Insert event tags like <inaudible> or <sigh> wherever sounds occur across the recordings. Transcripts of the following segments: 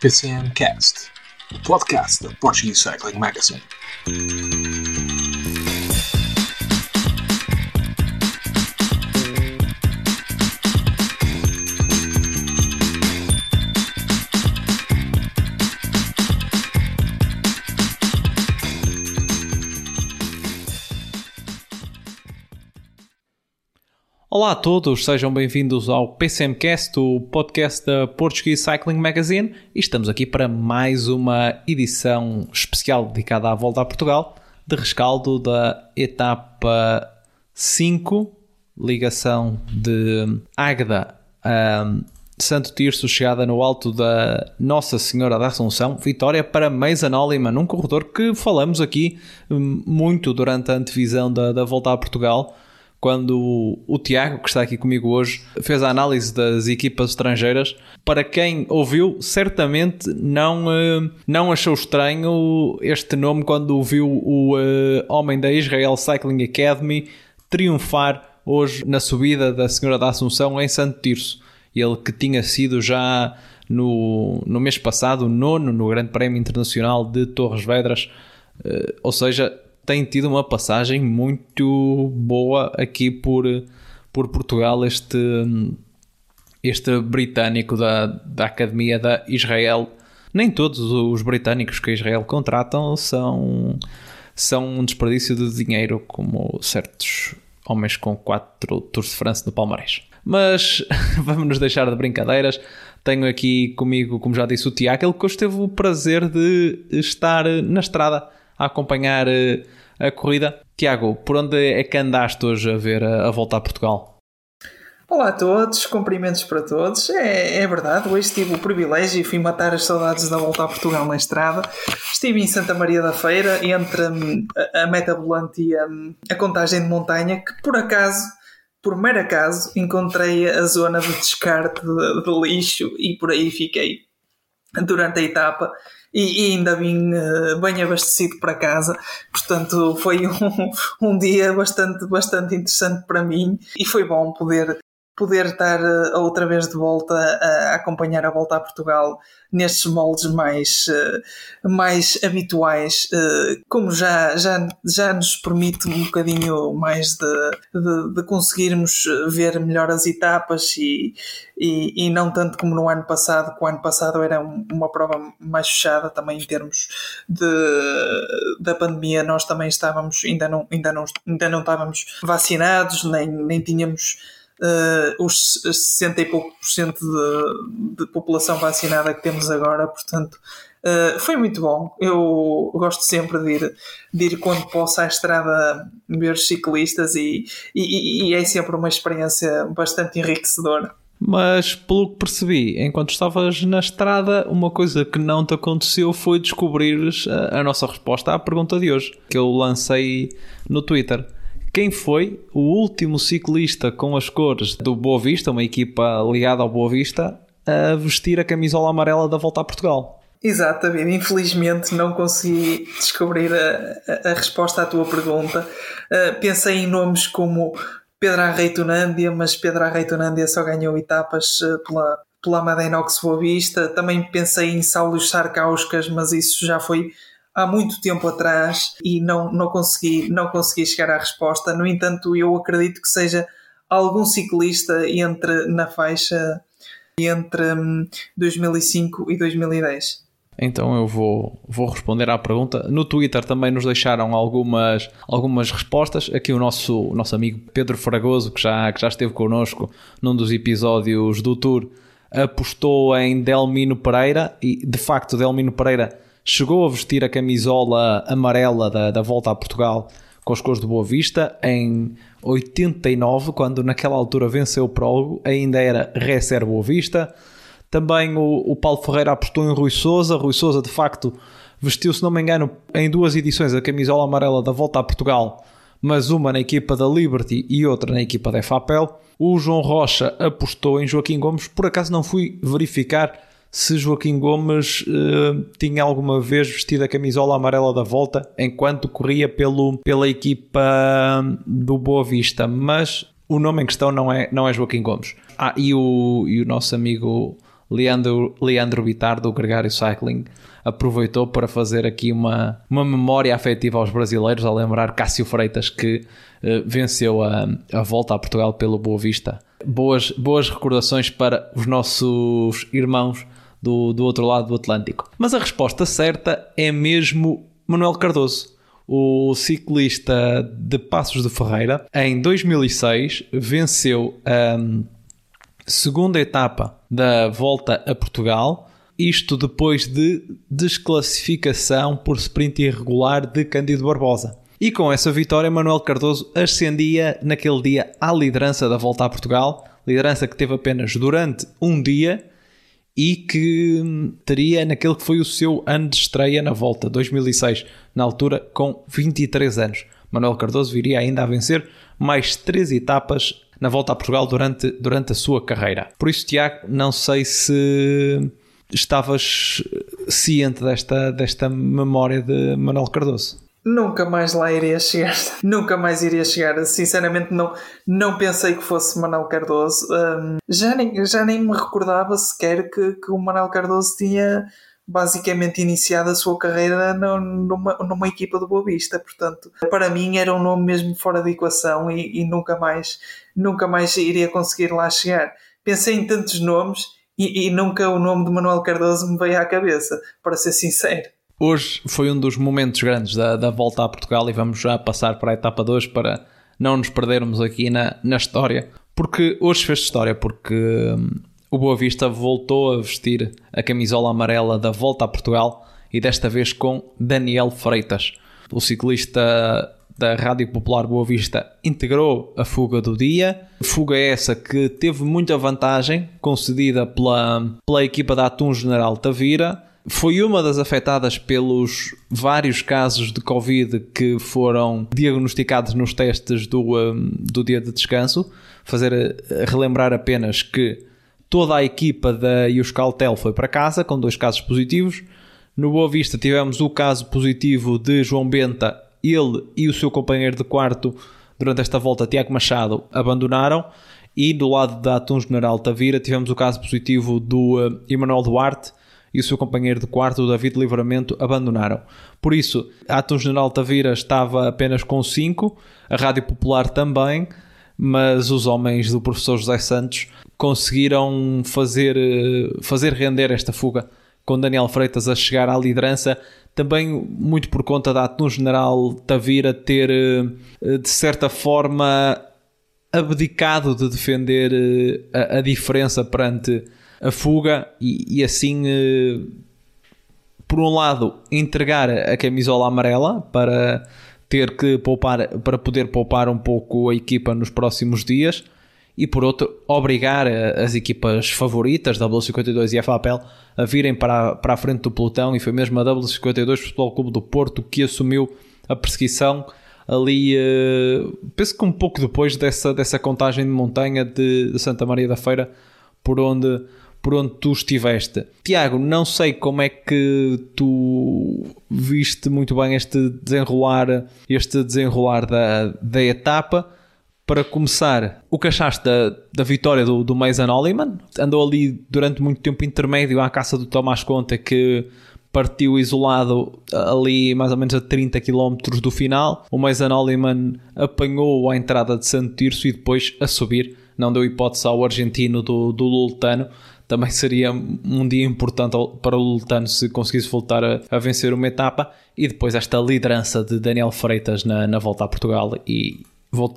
PCM Cast, o podcast da Portuguese Cycling Magazine. Olá a todos, sejam bem-vindos ao PCMcast, o podcast da Portuguese Cycling Magazine, e estamos aqui para mais uma edição especial dedicada à volta a Portugal, de rescaldo da etapa 5, ligação de Águeda a Santo Tirso, chegada no alto da Nossa Senhora da Assunção, vitória para Meisa Nolima, num corredor que falamos aqui hum, muito durante a antevisão da, da volta a Portugal quando o Tiago, que está aqui comigo hoje, fez a análise das equipas estrangeiras. Para quem ouviu, certamente não, eh, não achou estranho este nome quando ouviu o eh, homem da Israel Cycling Academy triunfar hoje na subida da Senhora da Assunção em Santo Tirso. Ele que tinha sido já no, no mês passado nono no Grande Prémio Internacional de Torres Vedras, eh, ou seja, tem tido uma passagem muito boa aqui por, por Portugal, este, este britânico da, da Academia da Israel. Nem todos os britânicos que a Israel contratam são, são um desperdício de dinheiro, como certos homens com quatro Tours de France no Palmarés. Mas <laughs> vamos nos deixar de brincadeiras. Tenho aqui comigo, como já disse, o Tiago, ele que hoje teve o prazer de estar na estrada a acompanhar a corrida. Tiago, por onde é que andaste hoje a ver a, a volta a Portugal? Olá a todos, cumprimentos para todos. É, é, verdade, hoje tive o privilégio e fui matar as saudades da volta a Portugal na estrada. Estive em Santa Maria da Feira, entre hum, a, a meta volante e a, hum, a contagem de montanha, que por acaso, por mero acaso, encontrei a zona de descarte de, de lixo e por aí fiquei durante a etapa e, e ainda vim uh, bem abastecido para casa. Portanto, foi <laughs> um, um dia bastante, bastante interessante para mim e foi bom poder poder estar uh, outra vez de volta a acompanhar a volta a Portugal nestes moldes mais, uh, mais habituais, uh, como já, já, já nos permite um bocadinho mais de, de, de conseguirmos ver melhor as etapas e, e, e, não tanto como no ano passado, que o ano passado era uma prova mais fechada também em termos de, da pandemia, nós também estávamos, ainda não, ainda não, ainda não estávamos vacinados, nem, nem tínhamos uh, os 60 e pouco por cento de, de, população vacinada que temos agora, portanto. Uh, foi muito bom. Eu gosto sempre de ir, de ir quando posso à estrada ver ciclistas e, e, e é sempre uma experiência bastante enriquecedora. Mas, pelo que percebi, enquanto estavas na estrada, uma coisa que não te aconteceu foi descobrires a, a nossa resposta à pergunta de hoje, que eu lancei no Twitter quem foi o último ciclista com as cores do Boa Vista, uma equipa ligada ao Boa Vista, a vestir a camisola amarela da volta a Portugal. Exatamente, infelizmente não consegui descobrir a, a, a resposta à tua pergunta. Uh, pensei em nomes como Pedro Arreitonândia, mas Pedro Arreitonândia só ganhou etapas uh, pela, pela Madeinox Boa Vista. Também pensei em Saulo Sarcauscas, mas isso já foi há muito tempo atrás e não, não, consegui, não consegui chegar à resposta. No entanto, eu acredito que seja algum ciclista entre na faixa entre 2005 hum, e 2010. Então eu vou, vou responder à pergunta. No Twitter também nos deixaram algumas, algumas respostas. Aqui o nosso, o nosso amigo Pedro Fragoso, que já, que já esteve connosco num dos episódios do Tour, apostou em Delmino Pereira e de facto Delmino Pereira chegou a vestir a camisola amarela da, da volta a Portugal com os cores de Boa Vista em 89, quando naquela altura venceu o prólogo, ainda era Recer Boa Vista. Também o, o Paulo Ferreira apostou em Rui Souza. Rui Souza, de facto, vestiu, se não me engano, em duas edições a camisola amarela da volta a Portugal, mas uma na equipa da Liberty e outra na equipa da FAPEL. O João Rocha apostou em Joaquim Gomes. Por acaso não fui verificar se Joaquim Gomes uh, tinha alguma vez vestido a camisola amarela da volta enquanto corria pelo, pela equipa do Boa Vista, mas o nome em questão não é, não é Joaquim Gomes. Ah, e o, e o nosso amigo Leandro, Leandro Bitar do Gregário Cycling aproveitou para fazer aqui uma, uma memória afetiva aos brasileiros, a lembrar Cássio Freitas que uh, venceu a, a volta a Portugal pelo Boa Vista. Boas, boas recordações para os nossos irmãos do, do outro lado do Atlântico. Mas a resposta certa é mesmo Manuel Cardoso. O ciclista de Passos de Ferreira, em 2006, venceu a segunda etapa da volta a Portugal isto depois de desclassificação por sprint irregular de Cândido Barbosa. E com essa vitória, Manuel Cardoso ascendia naquele dia à liderança da Volta a Portugal, liderança que teve apenas durante um dia e que teria naquele que foi o seu ano de estreia na Volta, 2006, na altura com 23 anos. Manuel Cardoso viria ainda a vencer mais três etapas na Volta a Portugal durante, durante a sua carreira. Por isso, Tiago, não sei se estavas ciente desta, desta memória de Manuel Cardoso? Nunca mais lá iria chegar. <laughs> Nunca mais iria chegar. Sinceramente, não, não pensei que fosse Manuel Cardoso. Um, já, nem, já nem me recordava sequer que, que o Manuel Cardoso tinha basicamente iniciado a sua carreira numa, numa equipa do Boa Vista. Portanto, para mim era um nome mesmo fora de equação e, e nunca, mais, nunca mais iria conseguir lá chegar. Pensei em tantos nomes e, e nunca o nome de Manuel Cardoso me veio à cabeça, para ser sincero. Hoje foi um dos momentos grandes da, da volta a Portugal e vamos já passar para a etapa 2 para não nos perdermos aqui na, na história. Porque hoje fez história, porque hum, o Boa Vista voltou a vestir a camisola amarela da volta a Portugal e desta vez com Daniel Freitas. O ciclista da Rádio Popular Boa Vista integrou a fuga do dia. Fuga essa que teve muita vantagem concedida pela, pela equipa da Atum General Tavira. Foi uma das afetadas pelos vários casos de Covid que foram diagnosticados nos testes do, um, do dia de descanso. Fazer eh, relembrar apenas que toda a equipa da Euskaltel foi para casa com dois casos positivos. No Boa Vista tivemos o caso positivo de João Benta ele e o seu companheiro de quarto durante esta volta, Tiago Machado, abandonaram. E do lado da Atum General Tavira tivemos o caso positivo do uh, Emanuel Duarte e o seu companheiro de quarto, o David Livramento, abandonaram. Por isso, a Atum General Tavira estava apenas com 5, a Rádio Popular também, mas os homens do professor José Santos conseguiram fazer, uh, fazer render esta fuga com Daniel Freitas a chegar à liderança também muito por conta da Atum General Tavira ter, eh, de certa forma, abdicado de defender eh, a, a diferença perante a fuga e, e, assim, eh, por um lado, entregar a camisola amarela para ter que poupar, para poder poupar um pouco a equipa nos próximos dias e por outro, obrigar as equipas favoritas, W52 e a FAPEL, a virem para a, para a frente do pelotão. E foi mesmo a W52 Futebol Clube do Porto que assumiu a perseguição ali, uh, penso que um pouco depois dessa, dessa contagem de montanha de, de Santa Maria da Feira, por onde, por onde tu estiveste. Tiago, não sei como é que tu viste muito bem este desenrolar, este desenrolar da, da etapa para começar, o que achaste da, da vitória do, do Mason Holliman? Andou ali durante muito tempo intermédio à caça do Tomás Conta, que partiu isolado ali mais ou menos a 30 km do final. O Mason Holliman apanhou a entrada de Santo Tirso e depois a subir. Não deu hipótese ao argentino do, do Lultano. Também seria um dia importante para o Lultano se conseguisse voltar a, a vencer uma etapa. E depois esta liderança de Daniel Freitas na, na volta a Portugal e,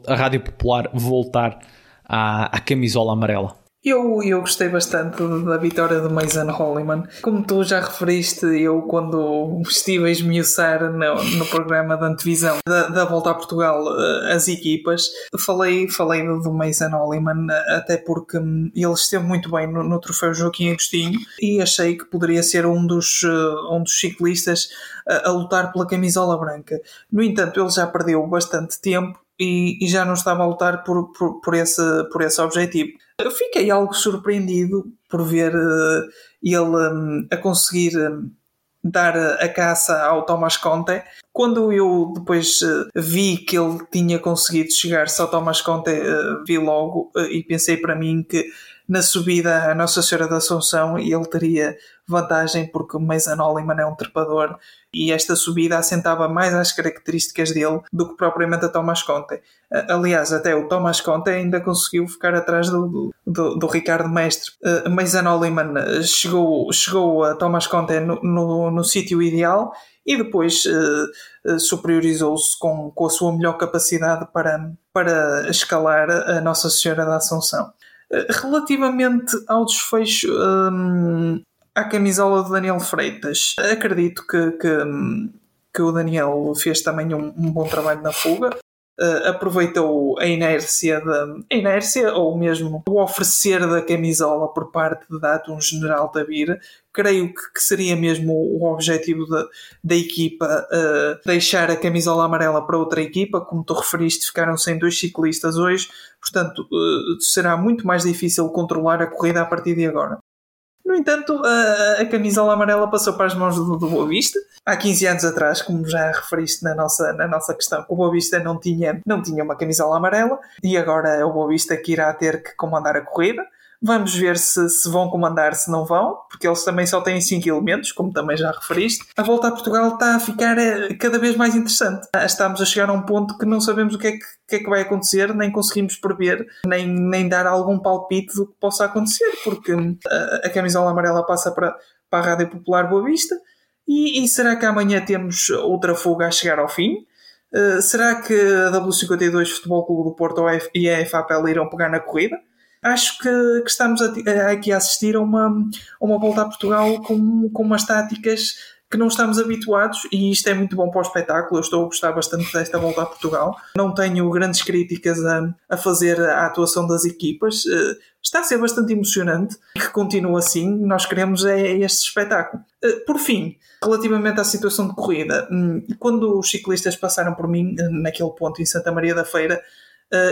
a Rádio Popular voltar à, à camisola amarela. Eu, eu gostei bastante da vitória do Mason Holliman. Como tu já referiste, eu quando estive a esmiuçar no, no programa de antevisão da, da Volta a Portugal eh, as equipas, falei, falei do Mason Holliman até porque ele esteve muito bem no, no troféu Joaquim Agostinho e achei que poderia ser um dos, eh, um dos ciclistas a, a lutar pela camisola branca. No entanto, ele já perdeu bastante tempo e, e, já não estava a lutar por, por, por, esse, por esse objetivo. Eu fiquei algo surpreendido por ver uh, ele um, a conseguir um, dar a caça ao Thomas Conte. Quando eu depois uh, vi que ele tinha conseguido chegar-se ao Thomas Conte, uh, vi logo e pensei para mim que na subida a Nossa Senhora da Assunção e ele teria vantagem porque o Mason Holliman é um trepador e esta subida assentava mais às características dele do que propriamente a Thomas Conte. Aliás, até o Thomas Conte ainda conseguiu ficar atrás do, do, do Ricardo Mestre. Uh, Mason Holliman chegou, chegou a Thomas Conte no, no, no sítio ideal e depois uh, superiorizou-se com, com a sua melhor capacidade para, para escalar a Nossa Senhora da Assunção. Relativamente ao desfecho um, à camisola de Daniel Freitas, acredito que, que, que o Daniel fez também um, um bom trabalho na fuga. Uh, aproveitou a inércia, de, a inércia ou mesmo o oferecer da camisola por parte de Datum General Tabira. Creio que, que, seria mesmo o objetivo da, da equipa uh, deixar a camisola amarela para outra equipa. Como tu referiste, ficaram sem dois ciclistas hoje, portanto, uh, será muito mais difícil controlar a corrida a partir de agora. No entanto, a, a camisola amarela passou para as mãos do, do Boa Vista. Há 15 anos atrás, como já referiste na nossa, na nossa questão, o Boa Vista não tinha, não tinha uma camisola amarela e agora é o Boa Vista que irá ter que comandar a corrida. Vamos ver se, se vão comandar, se não vão, porque eles também só têm 5 elementos, como também já referiste. A volta a Portugal está a ficar eh, cada vez mais interessante. Estamos a chegar a um ponto que não sabemos o que é que, que, é que vai acontecer, nem conseguimos prever, nem, nem dar algum palpite do que possa acontecer, porque a, eh, a camisola amarela passa para, para a Rádio Popular Boa Vista. E, e será que amanhã temos outra fuga a chegar ao fim? Uh, será que a W52 Futebol Clube do Porto e a FAPL irão pegar na corrida? Acho que, que estamos a, aqui a assistir a uma, a uma volta a Portugal com, com umas táticas que não estamos habituados e isto é muito bom para o espetáculo. Eu estou a gostar bastante desta volta a Portugal. Não tenho grandes críticas a, a fazer a atuação das equipas. Uh, está a ser bastante emocionante que continue assim. Nós queremos é, é este espetáculo. Uh, por fim, relativamente à situação de corrida, um, quando os ciclistas passaram por mim, uh, naquele ponto em Santa Maria da Feira,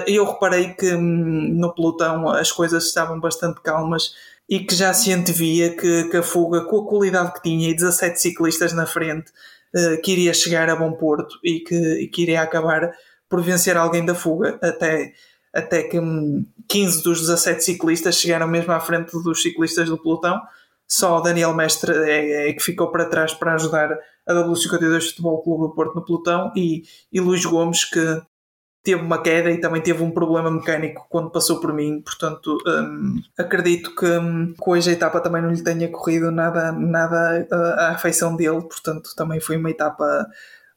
eu reparei que hum, no pelotão as coisas estavam bastante calmas e que já se antevia que, que a fuga, com a qualidade que tinha e 17 ciclistas na frente, uh, que iria chegar a bom porto e que, e que iria acabar por vencer alguém da fuga, até, até que 15 hum, dos 17 ciclistas chegaram mesmo à frente dos ciclistas do pelotão. Só o Daniel Mestre é, é que ficou para trás para ajudar a W52 Futebol Clube do Porto no pelotão e, e Luís Gomes, que, teve uma queda e também teve um problema mecânico quando passou por mim, portanto um, acredito que, que hoje a etapa também não lhe tenha corrido nada, nada uh, à afeição dele, portanto também foi uma etapa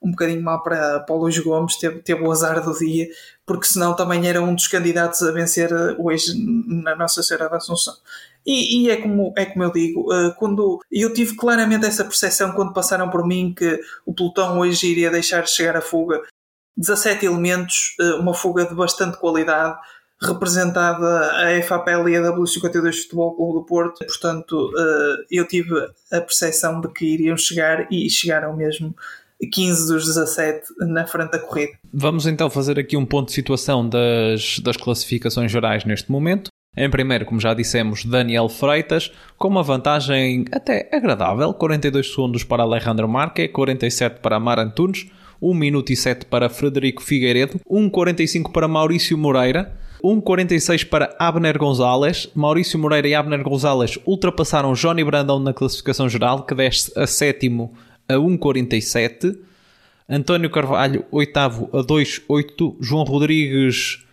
um bocadinho mal para, para o Luís Gomes, teve, teve o azar do dia, porque senão também era um dos candidatos a vencer uh, hoje na Nossa Senhora da Assunção. E, e, é, como, é como eu digo, uh, quando eu tive claramente essa percepção quando passaram por mim que o pelotão hoje iria deixar chegar a fuga 17 elementos, eh, uma fuga de bastante qualidade, representada a FAPL e a W52 Futebol Clube do Porto. Portanto, eh, eu tive a percepção de que iriam chegar e chegaram mesmo 15 dos 17 na frente da corrida. Vamos então fazer aqui um ponto de situação das, das classificações gerais neste momento. Em primeiro, como já dissemos, Daniel Freitas, com uma vantagem até agradável, 42 segundos para Alejandro Marque, 47 para Mar Antunes, 1 minuto e 7 para Frederico Figueiredo, 1.45 para Maurício Moreira, 1.46 para Abner Gonzalez. Maurício Moreira e Abner Gonzalez ultrapassaram Johnny Brandão na classificação geral, que desce a sétimo a 1.47. António Carvalho, oitavo a 2.8. João Rodrigues,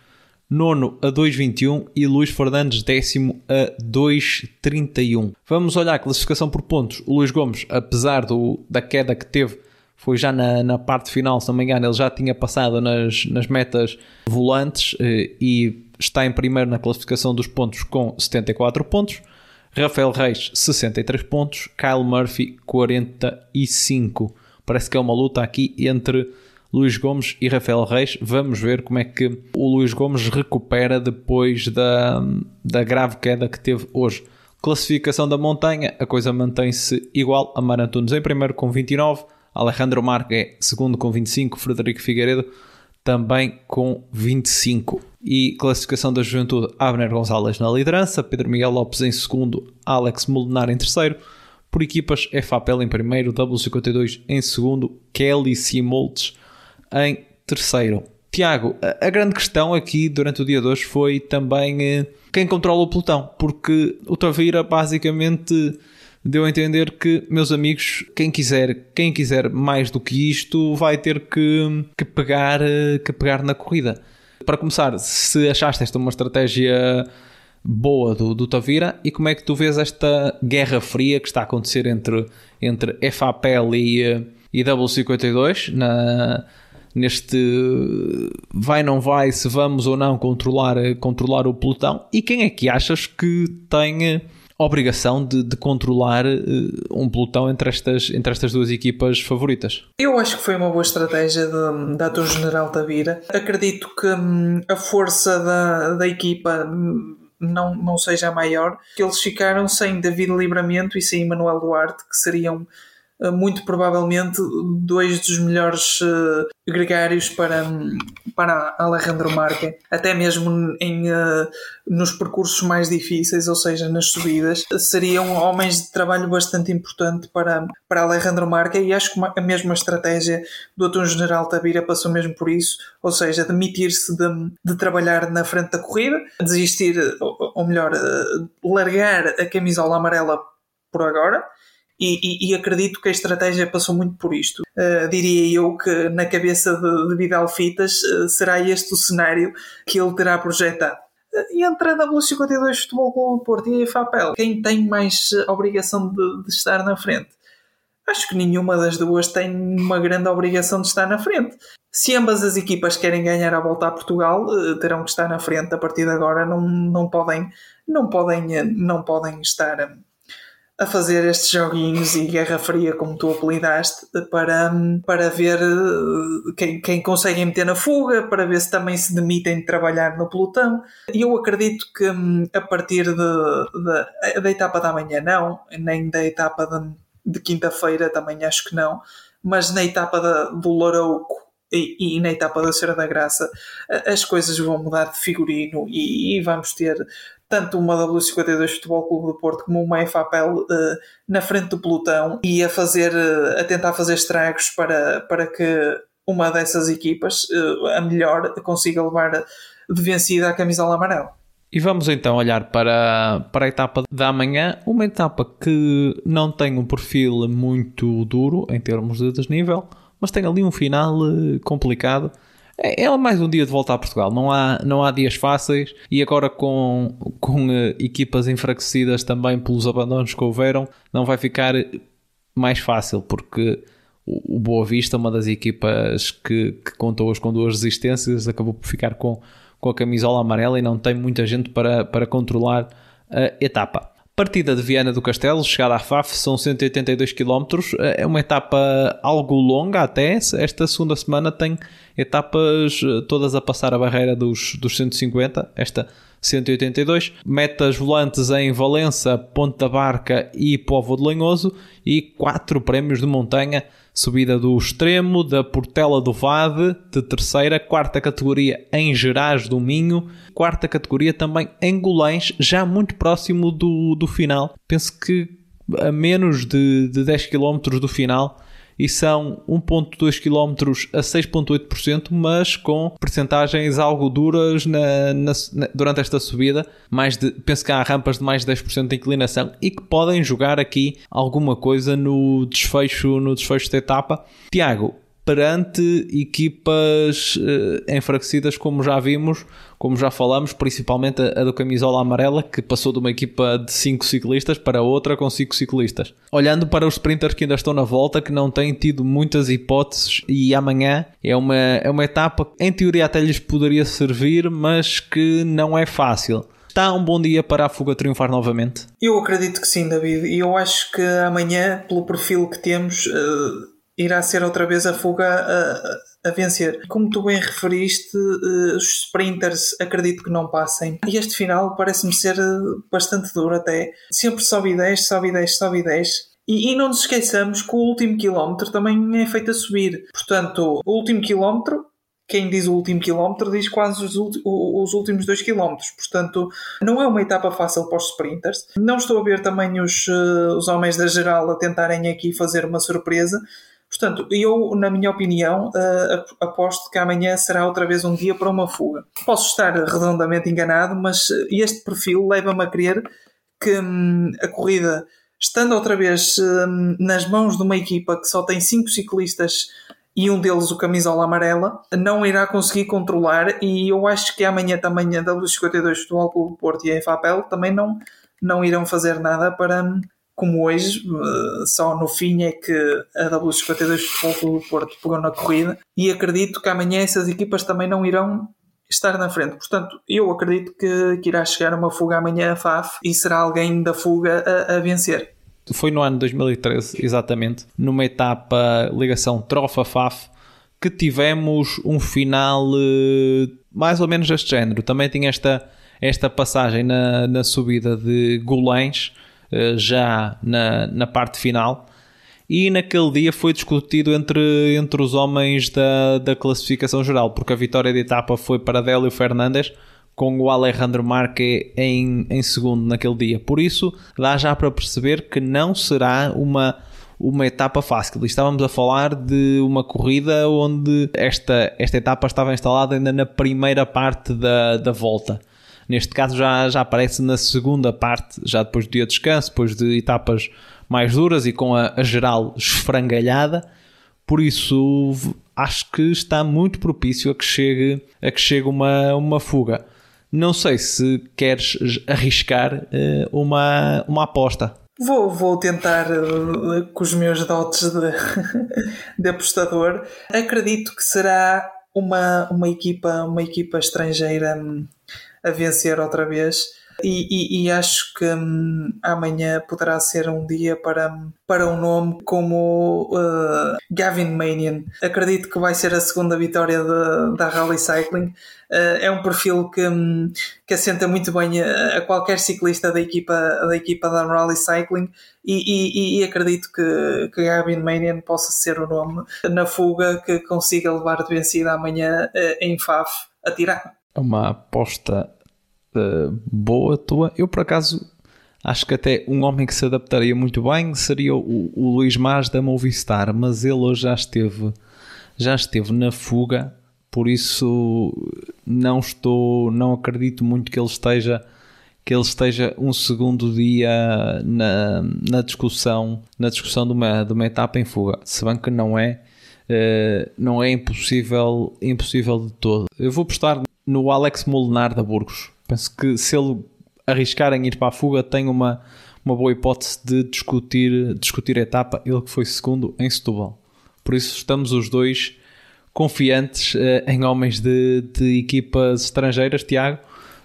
nono a 2.21 e Luís Fernandes, décimo a 2.31. Vamos olhar a classificação por pontos. O Luís Gomes, apesar do, da queda que teve foi já na, na parte final, se não me engano, ele já tinha passado nas, nas metas volantes eh, e está em primeiro na classificação dos pontos com 74 pontos. Rafael Reis, 63 pontos. Kyle Murphy, 45. Parece que é uma luta aqui entre Luís Gomes e Rafael Reis. Vamos ver como é que o Luís Gomes recupera depois da, da grave queda que teve hoje. Classificação da montanha, a coisa mantém-se igual. Amar Antunes em primeiro com 29. Alejandro Marque segundo com 25, Frederico Figueiredo também com 25. E classificação da juventude, Abner Gonzalez na liderança, Pedro Miguel Lopes em segundo, Alex Molinar em terceiro. Por equipas, FAPL em primeiro, W52 em segundo, Kelly Simoltes em terceiro. Tiago, a, a grande questão aqui durante o dia de hoje foi também eh, quem controla o pelotão, porque o Tavira basicamente deu a entender que, meus amigos, quem quiser, quem quiser mais do que isto vai ter que, que, pegar, eh, que pegar na corrida. Para começar, se achaste esta uma estratégia boa do, do Tavira e como é que tu vês esta guerra fria que está a acontecer entre, entre FAPL e, eh, e W52 na, neste vai não vai se vamos ou não controlar, controlar o pelotão e quem é que achas que tem obrigação de, de controlar uh, um pelotão entre estas, entre estas duas equipas favoritas? Eu acho que foi uma boa estratégia da Ator-General Tavira. Acredito que hum, a força da, da equipa hum, não, não seja maior, que eles ficaram sem David Livramento e sem Manuel Duarte, que seriam eh, muito provavelmente dois dos melhores uh, gregários para, para Alejandro Marque, até mesmo em, uh, nos percursos mais difíceis, ou seja, nas subidas, seriam homens de trabalho bastante importante para, para Alejandro Marque e acho que a mesma estratégia do Atum General Tabira passou mesmo por isso, ou seja, demitir-se de, de trabalhar na frente da corrida, desistir, ou, ou melhor, uh, largar a camisola amarela por agora e, e, acredito que a estratégia passou muito por isto. Uh, diria eu que na cabeça de, de Vidal Fitas uh, será este o cenário que ele terá projetado. Uh, e entre a W52 Futebol Clube Porto e a FAPEL, quem tem mais obrigação de, de estar na frente? Acho que nenhuma das duas tem uma grande obrigação de estar na frente. Se ambas as equipas querem ganhar a volta a Portugal, terão que estar na frente a partir de agora. Não, não podem, não podem, não podem estar a fazer estes joguinhos e Guerra Fria, como tu apelidaste, para, para ver eh, quem, quem consegue meter na fuga, para ver se também se demitem de trabalhar no pelotão. E eu acredito que hum, a partir de, de, da etapa da manhã, não, nem da etapa de, de quinta-feira, também acho que não, mas na etapa da, do Lourouco e, e, na etapa da Senhora da Graça as coisas vão mudar de figurino e, e vamos ter tanto uma W52 Futebol Clube do Porto como uma FAPEL uh, na frente do pelotão e a fazer uh, a tentar fazer estragos para, para que uma dessas equipas, uh, a melhor, consiga levar de vencida a camisola amarela. E vamos então olhar para, para a etapa da manhã, uma etapa que não tem um perfil muito duro em termos de desnível, mas tem ali um final complicado é, é mais um dia de volta a Portugal. Não há, não há dias fáceis e agora com, com uh, equipas enfraquecidas também pelos abandonos que houveram, não vai ficar mais fácil porque o, o Boa Vista, uma das equipas que, que contou hoje com duas resistências, acabou por ficar com, com a camisola amarela e não tem muita gente para, para controlar a etapa. Partida de Viana do Castelo, chegada à FAF, são 182 km. É uma etapa algo longa até. Esta segunda semana tem etapas eh, todas a passar a barreira dos, dos 150. Esta 182. Metas volantes em Valença, Ponte da Barca e Povo de Lanhoso. E quatro prémios de montanha subida do extremo, da Portela do Vade, de terceira, quarta categoria em Gerais do Minho, quarta categoria também em Golães, já muito próximo do, do final. Penso que a menos de, de 10 km do final e são 1.2 km a 6.8%, mas com percentagens algo duras na, na, na, durante esta subida. Mais de, penso que há rampas de mais de 10% de inclinação e que podem jogar aqui alguma coisa no desfecho, no desfecho da etapa. Tiago, perante equipas uh, enfraquecidas, como já vimos, como já falamos, principalmente a, a, do camisola amarela, que passou de uma equipa de 5 ciclistas para outra com 5 ciclistas. Olhando para os sprinters que ainda estão na volta, que não têm tido muitas hipóteses, e amanhã é uma, é uma etapa que em teoria até lhes poderia servir, mas que não é fácil. Está um bom dia para a fuga triunfar novamente? Eu acredito que sim, David. E eu acho que amanhã, pelo perfil que temos, uh irá ser outra vez a fuga a, a vencer. Como tu bem referiste, uh, os sprinters acredito que não passem. E este final parece-me ser eh, bastante duro até. Sempre sobe 10, sobe 10, sobe 10. E, e, não nos esqueçamos que o último quilómetro também é feito a subir. Portanto, o último quilómetro, quem diz o último quilómetro diz quase os, os últimos dois quilómetros. Portanto, não é uma etapa fácil para os sprinters. Não estou a ver também os, eh, os homens da geral a tentarem aqui fazer uma surpresa Portanto, eu, na minha opinião, uh, aposto que amanhã será outra vez um dia para uma fuga. Posso estar redondamente enganado, mas este perfil leva-me a crer que hum, a corrida, estando outra vez hum, nas mãos de uma equipa que só tem cinco ciclistas e um deles o camisola amarela, não irá conseguir controlar e eu acho que amanhã também a W52 Futebol Clube Porto e a FAPEL também não, não irão fazer nada para, como hoje, eh, só no fim é que a W52 Futebol Clube Porto pegou na corrida e acredito que amanhã essas equipas também não irão estar na frente. Portanto, eu acredito que, que irá chegar uma fuga amanhã a FAF e será alguém da fuga a, a vencer. Foi no ano 2013, exatamente, numa etapa ligação Trofa-FAF, que tivemos um final uh, mais ou menos deste género. Também tinha esta, esta passagem na, na subida de Golães, já na, na parte final. E naquele dia foi discutido entre, entre os homens da, da classificação geral, porque a vitória de etapa foi para Délio Fernandes, com o Alejandro Marque em, em segundo naquele dia. Por isso, dá já para perceber que não será uma, uma etapa fácil. Estávamos a falar de uma corrida onde esta, esta etapa estava instalada ainda na primeira parte da, da volta. Neste caso já, já aparece na segunda parte, já depois do dia de descanso, depois de etapas mais duras e com a, a geral esfrangalhada. Por isso acho que está muito propício a que chegue, a que chegue uma, uma fuga. Não sei se queres arriscar uh, uma, uma aposta. Vou, vou tentar uh, com os meus dotes de, <laughs> de apostador. Acredito que será uma, uma, equipa, uma equipa estrangeira hum, a vencer outra vez e, e, e acho que hum, amanhã poderá ser um dia para, para um nome como uh, Gavin Manion. Acredito que vai ser a segunda vitória de, da Rally Cycling. Uh, é um perfil que, um, que assenta muito bem a, a, qualquer ciclista da equipa da, equipa da Rally Cycling e, e, e acredito que, que Gavin Manion possa ser o nome na fuga que consiga levar de vencida amanhã uh, em Faf a tirar. É uma aposta uh, boa tua. Eu, por acaso, acho que até um homem que se adaptaria muito bem seria o, o Luís Mas da Movistar, mas ele hoje já esteve, já esteve na fuga, por isso não estou, não acredito muito que ele esteja que ele esteja um segundo dia na, na discussão na discussão de uma, de uma etapa em fuga, se bem que não é uh, não é impossível impossível de todo. Eu vou postar no Alex Molinar da Burgos Penso que se ele arriscar em ir para a fuga, tem uma, uma boa hipótese de discutir, discutir a etapa, ele que foi segundo em Setúbal. Por isso estamos os dois confiantes uh, em homens de, de equipas estrangeiras, Tiago.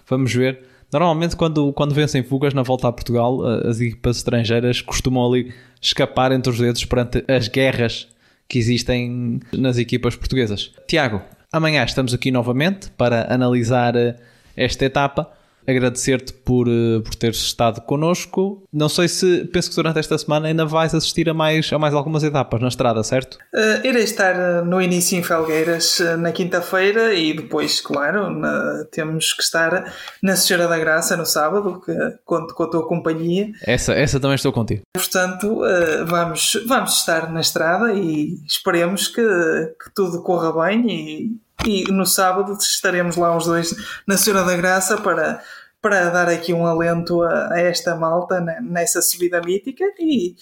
Vamos ver. Normalmente, quando, quando vencem fugas na volta a Portugal, uh, as equipas estrangeiras costumam ali escapar entre os dedos perante as guerras que existem nas equipas portuguesas. Tiago, amanhã estamos aqui novamente para analisar. Uh, esta etapa. Agradecer-te por, eh, por teres estado connosco. Não sei se penso que durante esta semana ainda vais assistir a mais, a mais algumas etapas na estrada, certo? Uh, irei estar eh, no início em Felgueiras na quinta-feira e depois, claro, na, temos que estar na Senhora da Graça no sábado, que conto com a tua companhia. Essa, essa também estou contigo. Portanto, uh, vamos, vamos estar na estrada e esperemos que, que tudo corra bem e e no sábado estaremos lá os dois na Senhora da Graça para, para dar aqui um alento a, a esta malta nessa subida mítica e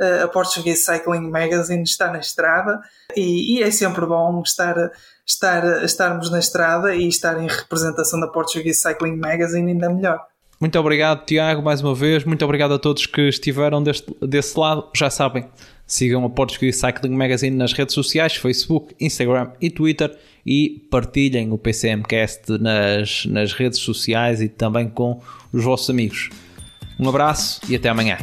uh, a Portuguese Cycling Magazine está na estrada e, e, é sempre bom estar, estar, estarmos na estrada e estar em representação da Portuguese Cycling Magazine ainda melhor. Muito obrigado, Tiago, mais uma vez. Muito obrigado a todos que estiveram deste, desse lado. Já sabem, sigam a Portuguese Cycling Magazine nas redes sociais, Facebook, Instagram e Twitter e partilhem o PCMcast nas, nas redes sociais e também com os vossos amigos. Um abraço e até amanhã.